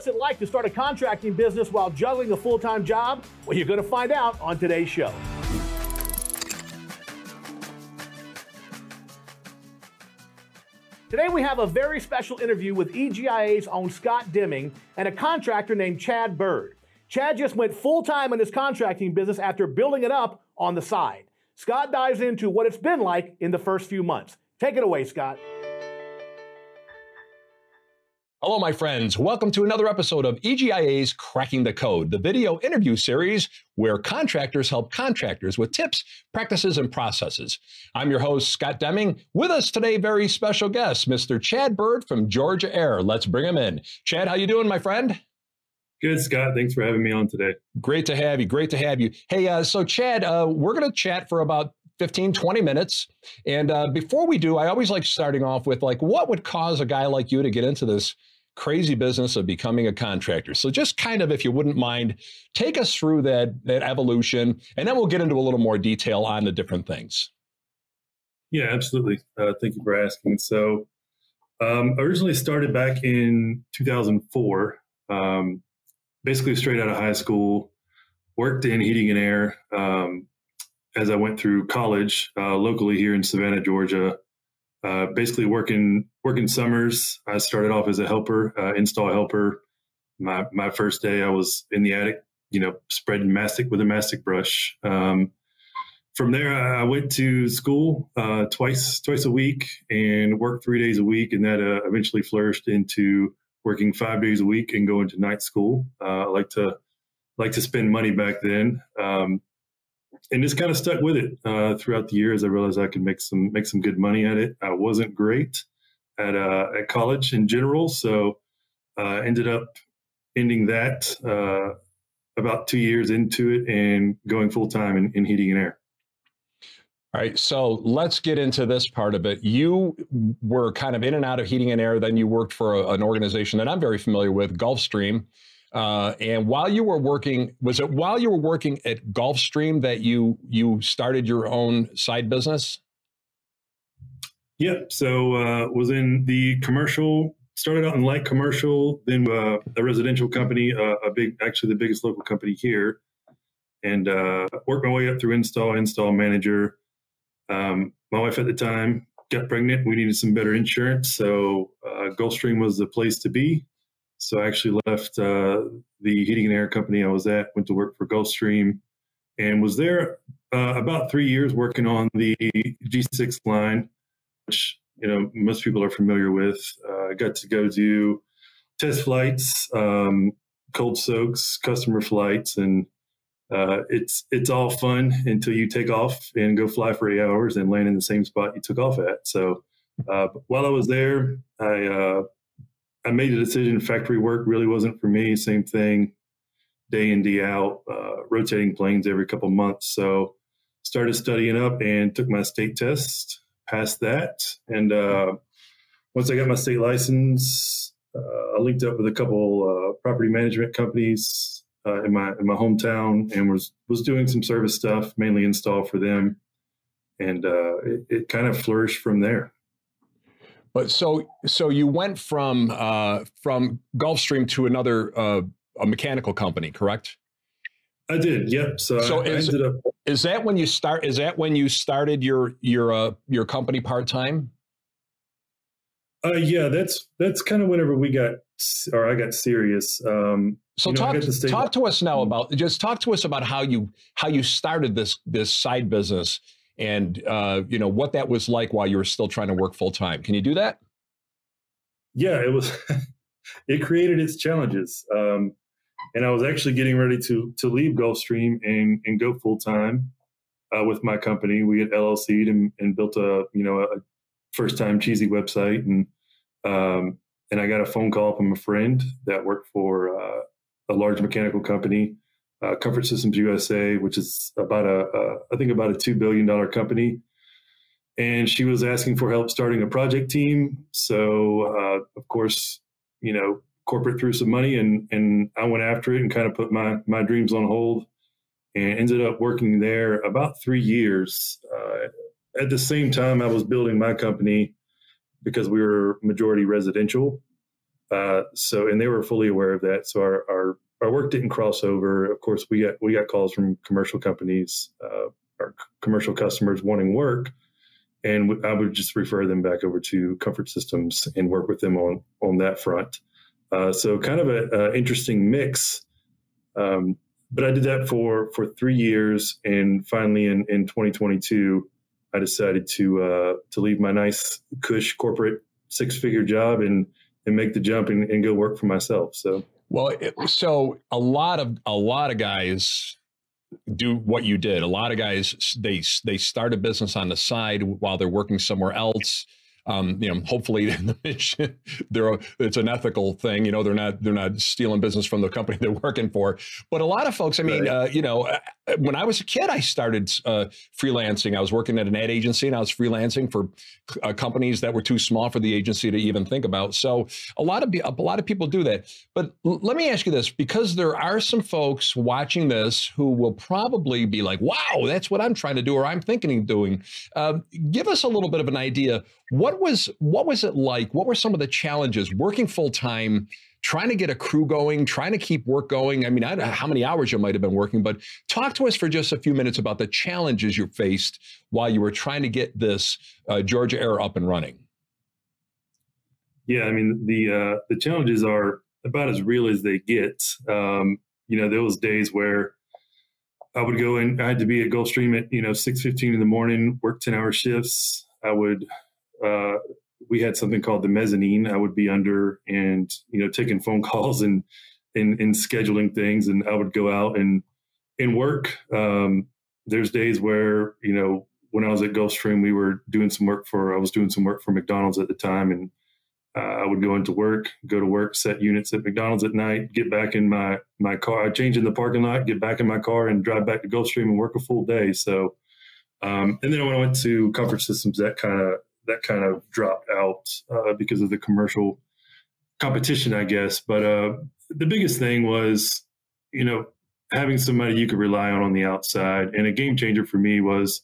What's it like to start a contracting business while juggling a full time job? Well, you're going to find out on today's show. Today we have a very special interview with EGIA's own Scott Deming and a contractor named Chad Bird. Chad just went full time in his contracting business after building it up on the side. Scott dives into what it's been like in the first few months. Take it away, Scott. Hello, my friends. Welcome to another episode of EGIA's Cracking the Code, the video interview series where contractors help contractors with tips, practices, and processes. I'm your host, Scott Deming. With us today, very special guest, Mr. Chad Bird from Georgia Air. Let's bring him in. Chad, how you doing, my friend? Good, Scott. Thanks for having me on today. Great to have you. Great to have you. Hey, uh, so Chad, uh, we're going to chat for about 15, 20 minutes. And uh, before we do, I always like starting off with like, what would cause a guy like you to get into this crazy business of becoming a contractor? So just kind of, if you wouldn't mind, take us through that, that evolution, and then we'll get into a little more detail on the different things. Yeah, absolutely. Uh, thank you for asking. So um, originally started back in 2004. Um, basically straight out of high school, worked in heating and air um, as I went through college uh, locally here in Savannah, Georgia. Uh, basically working working summers. I started off as a helper, uh, install helper. My my first day, I was in the attic, you know, spreading mastic with a mastic brush. Um, from there, I went to school uh, twice twice a week and worked three days a week, and that uh, eventually flourished into working five days a week and going to night school. Uh, I like to like to spend money back then, um, and just kind of stuck with it uh, throughout the years. I realized I could make some make some good money at it. I wasn't great at uh, at college in general, so uh, ended up ending that uh, about two years into it and going full time in, in heating and air. All right, so let's get into this part of it. You were kind of in and out of heating and air. Then you worked for a, an organization that I'm very familiar with, Gulfstream. Uh, and while you were working, was it while you were working at Gulfstream that you you started your own side business? Yep. So uh, was in the commercial. Started out in light commercial, then uh, a residential company, uh, a big, actually the biggest local company here, and uh, worked my way up through install, install manager um, my wife at the time got pregnant. We needed some better insurance, so uh, Gulfstream was the place to be. So I actually left uh, the heating and air company I was at, went to work for Gulfstream, and was there uh, about three years working on the G6 line, which you know most people are familiar with. Uh, I got to go do test flights, um, cold soaks, customer flights, and uh, it's it's all fun until you take off and go fly for eight hours and land in the same spot you took off at. So uh, while I was there, I uh, I made a decision. Factory work really wasn't for me. Same thing, day in day out, uh, rotating planes every couple months. So started studying up and took my state test. Passed that, and uh, once I got my state license, uh, I linked up with a couple property management companies uh, in my in my hometown and was was doing some service stuff, mainly install for them, and uh, it, it, kind of flourished from there. But so so you went from uh, from Gulfstream to another uh, a mechanical company, correct? I did. Yep. So, so I, is, ended up. Is that when you start? Is that when you started your your uh, your company part time? Uh, yeah, that's that's kind of whenever we got or I got serious. Um, so you know, talk to talk to us now mm-hmm. about just talk to us about how you how you started this this side business and uh, you know what that was like while you were still trying to work full time. Can you do that? Yeah, it was. it created its challenges, um, and I was actually getting ready to to leave Gulfstream and and go full time uh, with my company. We had LLC'd and, and built a you know a first time cheesy website and um, and I got a phone call from a friend that worked for uh, a large mechanical company, uh, Comfort Systems USA, which is about a, a I think about a two billion dollar company. And she was asking for help starting a project team. So uh, of course, you know, corporate threw some money, and and I went after it and kind of put my my dreams on hold, and ended up working there about three years. Uh, at the same time, I was building my company because we were majority residential. Uh, so, and they were fully aware of that. So our, our, our work didn't cross over. Of course, we got, we got calls from commercial companies, uh, our commercial customers wanting work. And I would just refer them back over to Comfort Systems and work with them on, on that front. Uh, so kind of an interesting mix. Um, but I did that for, for three years. And finally in, in 2022, I decided to, uh, to leave my nice cush corporate six figure job and, and make the jump and, and go work for myself. So, well, it, so a lot of, a lot of guys do what you did. A lot of guys, they, they start a business on the side while they're working somewhere else um, you know, hopefully the they're it's an ethical thing. You know, they're not they're not stealing business from the company they're working for. But a lot of folks, I mean, right. uh, you know, uh, when I was a kid, I started uh, freelancing. I was working at an ad agency, and I was freelancing for uh, companies that were too small for the agency to even think about. So a lot of a lot of people do that. But let me ask you this, because there are some folks watching this who will probably be like, "Wow, that's what I'm trying to do," or "I'm thinking of doing." Uh, give us a little bit of an idea. What was what was it like? What were some of the challenges working full time? Trying to get a crew going, trying to keep work going. I mean, I don't know how many hours you might have been working, but talk to us for just a few minutes about the challenges you faced while you were trying to get this uh, Georgia Air up and running. Yeah, I mean the uh, the challenges are about as real as they get. Um, you know, there was days where I would go and I had to be at Gulfstream at you know six fifteen in the morning, work ten hour shifts. I would uh, we had something called the mezzanine I would be under and, you know, taking phone calls and, and, and scheduling things. And I would go out and, and work. Um, there's days where, you know, when I was at Gulfstream, we were doing some work for, I was doing some work for McDonald's at the time. And uh, I would go into work, go to work, set units at McDonald's at night, get back in my, my car, I change in the parking lot, get back in my car and drive back to Gulfstream and work a full day. So, um, and then when I went to Comfort Systems, that kind of that kind of dropped out uh, because of the commercial competition, I guess. But uh, the biggest thing was, you know, having somebody you could rely on on the outside. And a game changer for me was,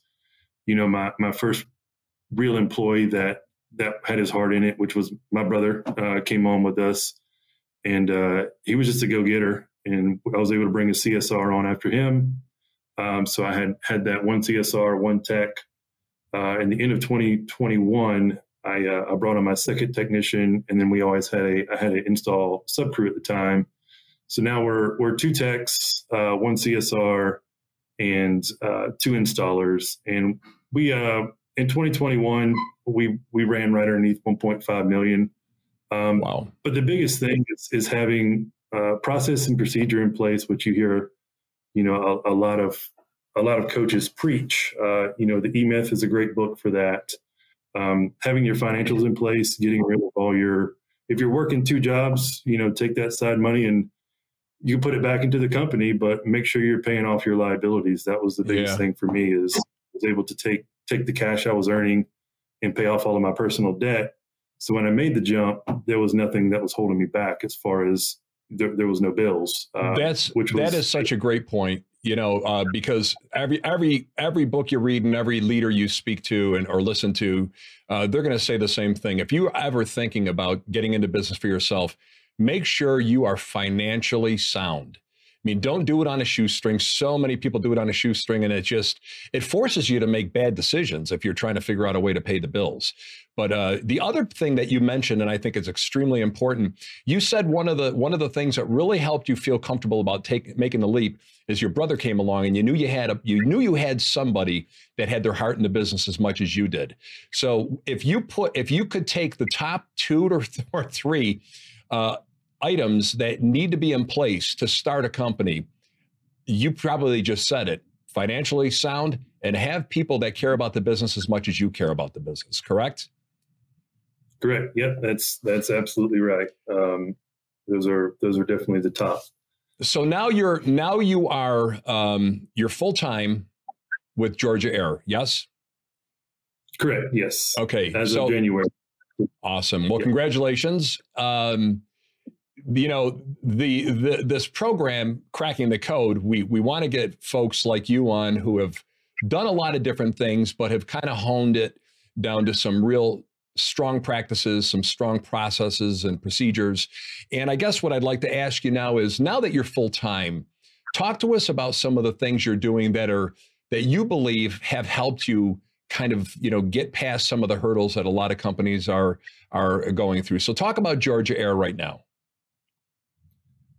you know, my my first real employee that that had his heart in it, which was my brother, uh, came on with us, and uh, he was just a go getter, and I was able to bring a CSR on after him. Um, so I had had that one CSR, one tech, uh, in the end of 2021, I, uh, I brought on my second technician, and then we always had a I had an install sub crew at the time. So now we're we're two techs, uh, one CSR, and uh, two installers. And we uh, in 2021 we we ran right underneath 1.5 million. Um, wow! But the biggest thing is, is having uh, process and procedure in place, which you hear, you know, a, a lot of a lot of coaches preach. Uh, you know, the E Myth is a great book for that. Um, having your financials in place, getting rid of all your, if you're working two jobs, you know, take that side money and you put it back into the company, but make sure you're paying off your liabilities. That was the biggest yeah. thing for me is I was able to take take the cash I was earning and pay off all of my personal debt. So when I made the jump, there was nothing that was holding me back as far as there, there was no bills. Uh, That's which was, that is such a great point you know, uh, because every every every book you read and every leader you speak to and or listen to, uh, they're going to say the same thing. If you're ever thinking about getting into business for yourself, make sure you are financially sound. I mean, don't do it on a shoestring. So many people do it on a shoestring, and it just it forces you to make bad decisions if you're trying to figure out a way to pay the bills. But uh, the other thing that you mentioned, and I think is extremely important, you said one of the one of the things that really helped you feel comfortable about take, making the leap is your brother came along, and you knew you had a, you knew you had somebody that had their heart in the business as much as you did. So if you put if you could take the top two or, th- or three uh, items that need to be in place to start a company, you probably just said it financially sound and have people that care about the business as much as you care about the business, correct? Correct. Yep, that's that's absolutely right. Um, those are those are definitely the top. So now you're now you are um, you're full time with Georgia Air, yes? Correct. Yes. Okay. As so, of January. Awesome. Well, congratulations. Um, you know the, the this program cracking the code we we want to get folks like you on who have done a lot of different things but have kind of honed it down to some real strong practices, some strong processes and procedures. And I guess what I'd like to ask you now is now that you're full time, talk to us about some of the things you're doing that are that you believe have helped you kind of you know get past some of the hurdles that a lot of companies are are going through. So talk about Georgia Air right now.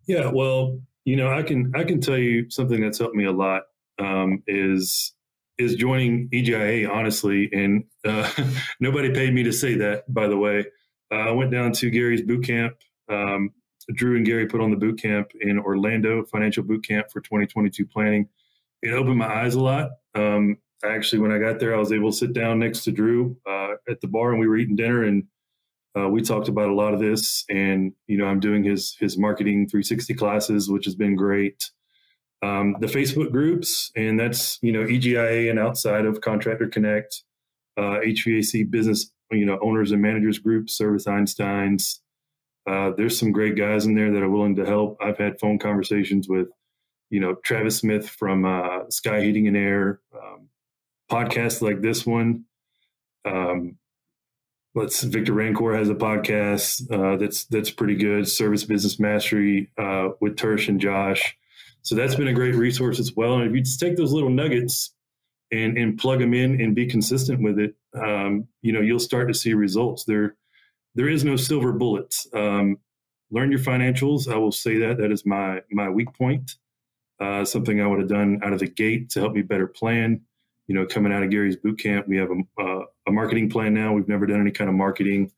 Yeah, well, you know, I can I can tell you something that's helped me a lot um, is is joining EGIA, honestly. And uh, nobody paid me to say that, by the way. Uh, I went down to Gary's boot camp. Um, Drew and Gary put on the boot camp in Orlando, financial boot camp for 2022 planning. It opened my eyes a lot. Um, actually, when I got there, I was able to sit down next to Drew uh, at the bar and we were eating dinner and uh, we talked about a lot of this. And, you know, I'm doing his, his marketing 360 classes, which has been great um, the Facebook groups, and that's you know EGIA and outside of Contractor Connect, uh, HVAC business you know owners and managers group, Service Einsteins. Uh, there's some great guys in there that are willing to help. I've had phone conversations with you know Travis Smith from uh, Sky Heating and Air, um, podcasts like this one. Um, let's Victor Rancor has a podcast uh, that's that's pretty good. Service Business Mastery uh, with Tersh and Josh. So that's been a great resource as well. And if you just take those little nuggets and and plug them in and be consistent with it, um, you know, you'll start to see results. There, there is no silver bullets. Um, learn your financials. I will say that that is my my weak point. Uh, something I would have done out of the gate to help me better plan. You know, coming out of Gary's boot camp, we have a, uh, a marketing plan now. We've never done any kind of marketing.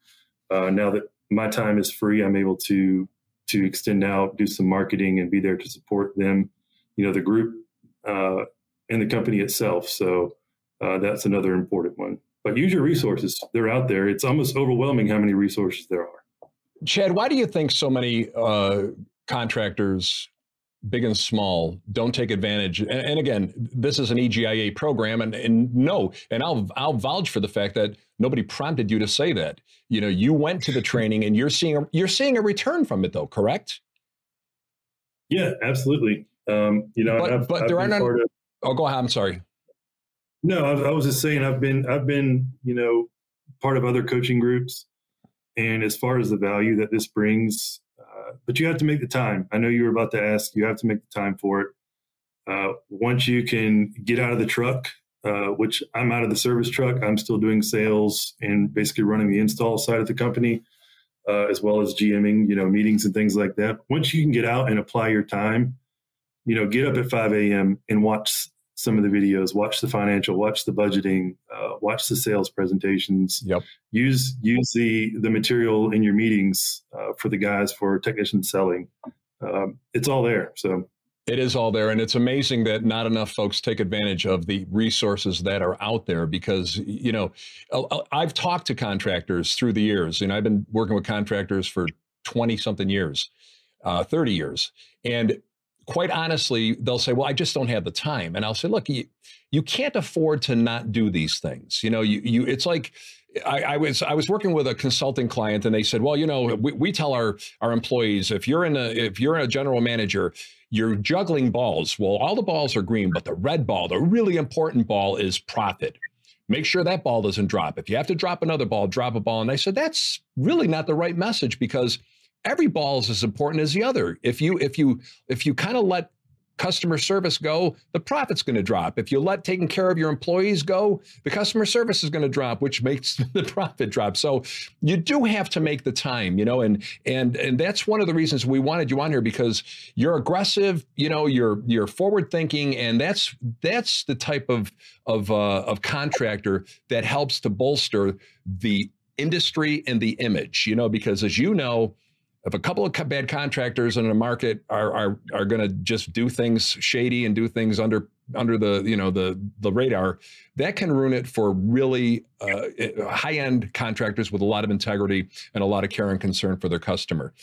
Uh, now that my time is free, I'm able to to extend out, do some marketing, and be there to support them, you know, the group uh, and the company itself. So uh, that's another important one. But use your resources; they're out there. It's almost overwhelming how many resources there are. Chad, why do you think so many uh, contractors big and small don't take advantage. And, and, again this is an egia program and, and no and i'll i'll vouch for the fact that nobody prompted you to say that. You know you went to the training and you're seeing a, you're seeing a return from it though correct? Yeah absolutely. Um, you know but, I've, but I've there are none, of, oh go ahead i'm sorry. No I, I was just saying i've been i've been you know part of other coaching groups and as far as the value that this brings but you have to make the time. I know you were about to ask. You have to make the time for it. Uh, once you can get out of the truck, uh, which I'm out of the service truck, I'm still doing sales and basically running the install side of the company, uh, as well as GMing, you know, meetings and things like that. Once you can get out and apply your time, you know, get up at 5 a.m. and watch some of the videos, watch the financial, watch the budgeting, uh, watch the sales presentations. Yep. Use use the the material in your meetings uh, for the guys for technician selling. Um, it's all there. So it is all there, and it's amazing that not enough folks take advantage of the resources that are out there. Because you know, I've talked to contractors through the years, and I've been working with contractors for twenty something years, uh, thirty years, and quite honestly, they'll say, "Well, I just don't have the time," and I'll say, "Look, you, you can't afford to not do these things. You know, you you it's like." I, I, was I was working with a consulting client, and they said, "Well, you know, we, we tell our our employees if you're in a if you're a general manager, you're juggling balls. Well, all the balls are green, but the red ball, the really important ball, is profit. Make sure that ball doesn't drop. If you have to drop another ball, drop a ball." And I said, "That's really not the right message because." Every ball is as important as the other. If you if you if you kind of let customer service go, the profit's going to drop. If you let taking care of your employees go, the customer service is going to drop, which makes the profit drop. So you do have to make the time, you know, and and and that's one of the reasons we wanted you on here because you're aggressive, you know, you're you're forward thinking, and that's that's the type of of uh, of contractor that helps to bolster the industry and the image, you know, because as you know if a couple of bad contractors in a market are are are going to just do things shady and do things under under the you know the the radar, that can ruin it for really uh, high end contractors with a lot of integrity and a lot of care and concern for their customer.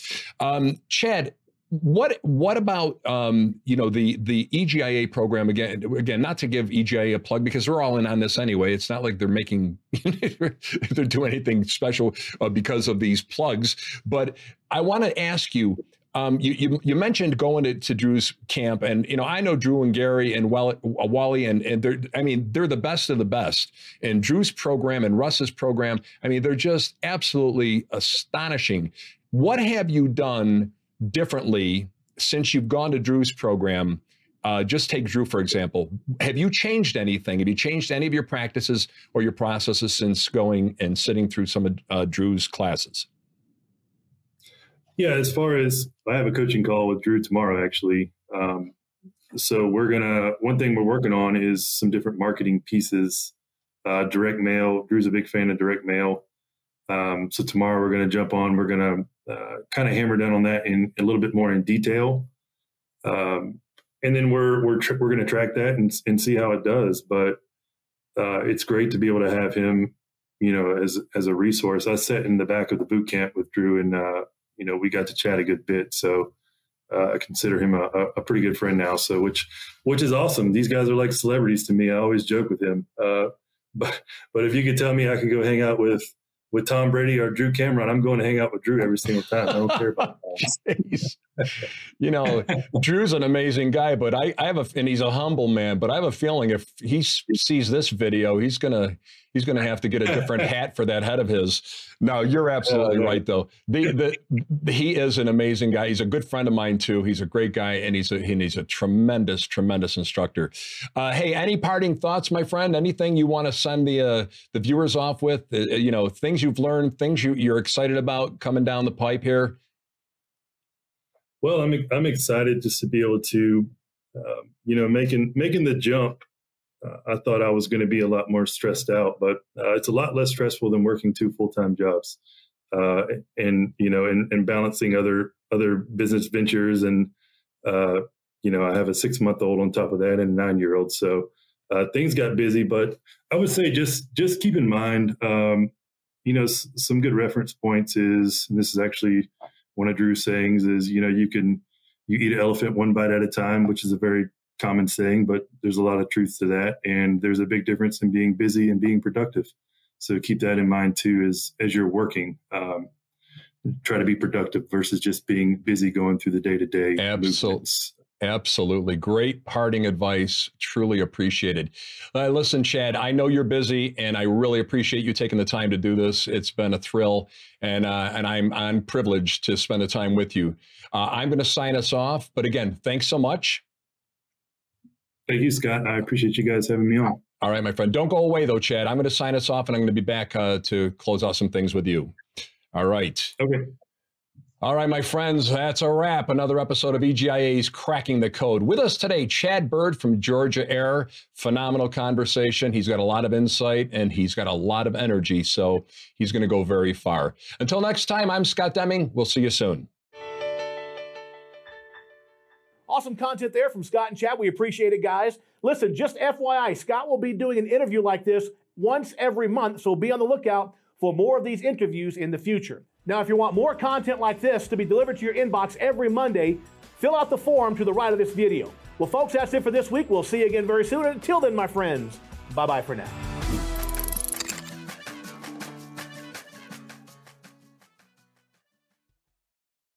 Um, Chad, what what about um, you know the the EGIA program again? Again, not to give EGIA a plug because they're all in on this anyway. It's not like they're making they're doing anything special uh, because of these plugs. But I want to ask you. Um, you, you, you mentioned going to, to Drew's camp, and you know I know Drew and Gary and Wally, and and they're I mean they're the best of the best. And Drew's program and Russ's program, I mean they're just absolutely astonishing. What have you done differently since you've gone to Drew's program? Uh, just take Drew for example. Have you changed anything? Have you changed any of your practices or your processes since going and sitting through some of uh, Drew's classes? Yeah, as far as I have a coaching call with Drew tomorrow, actually. Um, so we're gonna one thing we're working on is some different marketing pieces. Uh, direct mail. Drew's a big fan of direct mail. Um, so tomorrow we're gonna jump on. We're gonna uh, kind of hammer down on that in a little bit more in detail. Um, and then we're we're tr- we're gonna track that and and see how it does. But uh, it's great to be able to have him, you know, as as a resource. I sat in the back of the boot camp with Drew and uh, you know, we got to chat a good bit. So uh, I consider him a, a, pretty good friend now. So which which is awesome. These guys are like celebrities to me. I always joke with him. Uh, but but if you could tell me I could go hang out with with Tom Brady or Drew Cameron, I'm going to hang out with Drew every single time. I don't care about you know, Drew's an amazing guy, but I, I have a, and he's a humble man, but I have a feeling if he sees this video, he's going to, he's going to have to get a different hat for that head of his. No, you're absolutely right, though. The, the, he is an amazing guy. He's a good friend of mine too. He's a great guy, and he's a and he's a tremendous, tremendous instructor. Uh, hey, any parting thoughts, my friend? Anything you want to send the uh, the viewers off with? Uh, you know, things you've learned, things you, you're excited about coming down the pipe here. Well, I'm I'm excited just to be able to, um, you know, making making the jump uh, I thought I was going to be a lot more stressed out, but uh, it's a lot less stressful than working two full time jobs, uh, and you know, and, and balancing other other business ventures, and uh, you know, I have a six month old on top of that and a nine year old, so uh, things got busy. But I would say just just keep in mind, um, you know, s- some good reference points is, this is actually one of Drew's sayings is, you know, you can you eat an elephant one bite at a time, which is a very common saying, but there's a lot of truth to that. And there's a big difference in being busy and being productive. So keep that in mind too, as as you're working. Um, try to be productive versus just being busy going through the day to day. Absolutely. Absolutely. Great parting advice. Truly appreciated. Uh, listen, Chad, I know you're busy and I really appreciate you taking the time to do this. It's been a thrill and, uh, and I'm, I'm privileged to spend the time with you. Uh, I'm going to sign us off. But again, thanks so much. Thank you, Scott. I appreciate you guys having me on. All right, my friend. Don't go away, though, Chad. I'm going to sign us off and I'm going to be back uh, to close out some things with you. All right. Okay. All right, my friends, that's a wrap. Another episode of EGIA's Cracking the Code. With us today, Chad Bird from Georgia Air. Phenomenal conversation. He's got a lot of insight and he's got a lot of energy, so he's going to go very far. Until next time, I'm Scott Deming. We'll see you soon. Awesome content there from Scott and Chad. We appreciate it, guys. Listen, just FYI, Scott will be doing an interview like this once every month, so be on the lookout for more of these interviews in the future. Now, if you want more content like this to be delivered to your inbox every Monday, fill out the form to the right of this video. Well, folks, that's it for this week. We'll see you again very soon. Until then, my friends, bye bye for now.